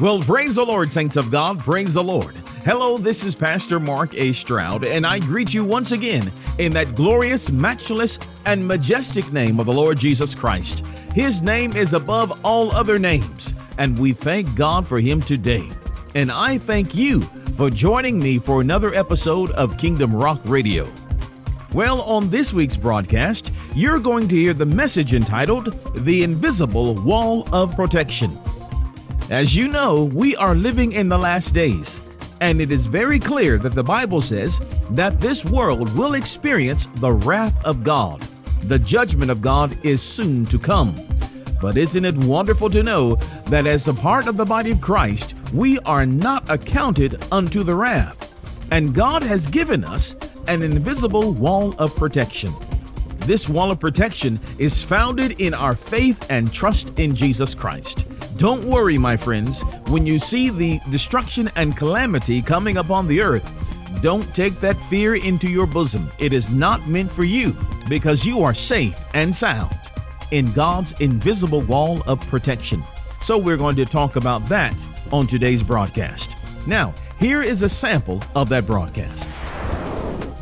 Well, praise the Lord, saints of God. Praise the Lord. Hello, this is Pastor Mark A. Stroud, and I greet you once again in that glorious, matchless, and majestic name of the Lord Jesus Christ. His name is above all other names, and we thank God for him today. And I thank you for joining me for another episode of Kingdom Rock Radio. Well, on this week's broadcast, you're going to hear the message entitled The Invisible Wall of Protection. As you know, we are living in the last days, and it is very clear that the Bible says that this world will experience the wrath of God. The judgment of God is soon to come. But isn't it wonderful to know that as a part of the body of Christ, we are not accounted unto the wrath, and God has given us an invisible wall of protection. This wall of protection is founded in our faith and trust in Jesus Christ. Don't worry, my friends, when you see the destruction and calamity coming upon the earth. Don't take that fear into your bosom. It is not meant for you because you are safe and sound in God's invisible wall of protection. So, we're going to talk about that on today's broadcast. Now, here is a sample of that broadcast.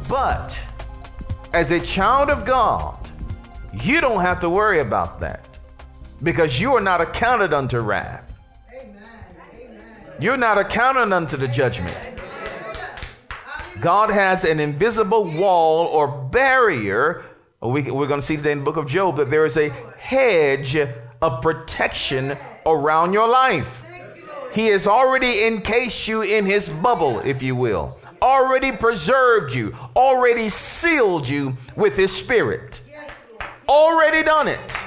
But as a child of God, you don't have to worry about that because you are not accounted unto wrath. You're not accounted unto the judgment. God has an invisible wall or barrier. We, are going to see today in the book of Job that there is a hedge of protection around your life. He has already encased you in his bubble, if you will, already preserved you, already sealed you with his spirit, already done it.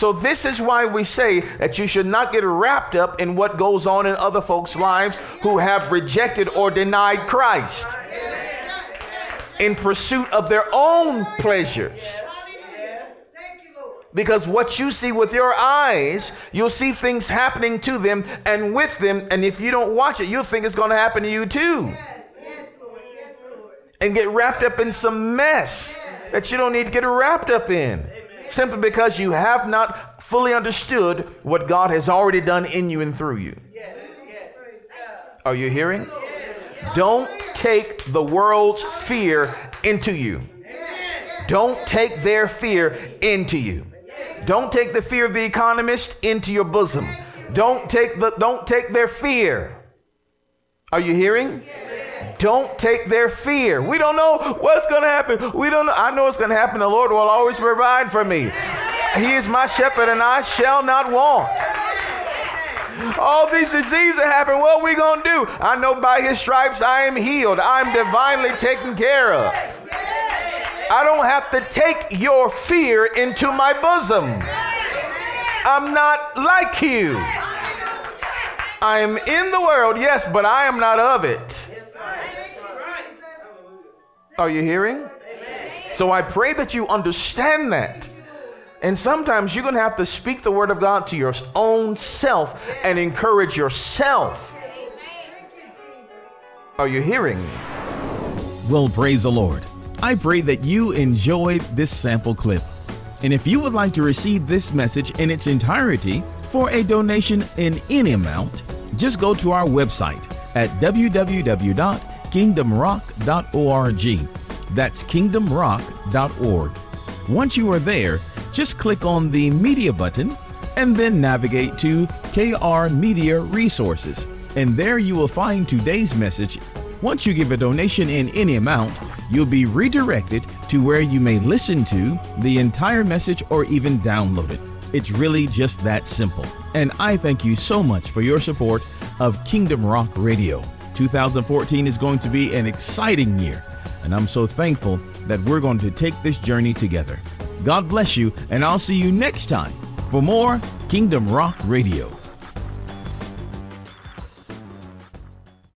So, this is why we say that you should not get wrapped up in what goes on in other folks' lives who have rejected or denied Christ in pursuit of their own pleasures. Because what you see with your eyes, you'll see things happening to them and with them. And if you don't watch it, you'll think it's going to happen to you too. And get wrapped up in some mess that you don't need to get wrapped up in simply because you have not fully understood what God has already done in you and through you. Are you hearing? Don't take the world's fear into you. Don't take their fear into you. Don't take the fear of the economist into your bosom. Don't take the don't take their fear. Are you hearing? Don't take their fear. We don't know what's going to happen. We don't know. I know what's going to happen. The Lord will always provide for me. He is my shepherd and I shall not want. All these diseases happen. What are we going to do? I know by his stripes I am healed. I'm divinely taken care of. I don't have to take your fear into my bosom. I'm not like you. I am in the world, yes, but I am not of it. Are you hearing? So I pray that you understand that. And sometimes you're going to have to speak the word of God to your own self and encourage yourself. Are you hearing? Well, praise the Lord. I pray that you enjoyed this sample clip. And if you would like to receive this message in its entirety for a donation in any amount, just go to our website at www kingdomrock.org. That's kingdomrock.org. Once you are there, just click on the media button and then navigate to KR Media Resources. And there you will find today's message. Once you give a donation in any amount, you'll be redirected to where you may listen to the entire message or even download it. It's really just that simple. And I thank you so much for your support of Kingdom Rock Radio. 2014 is going to be an exciting year, and I'm so thankful that we're going to take this journey together. God bless you, and I'll see you next time for more Kingdom Rock Radio.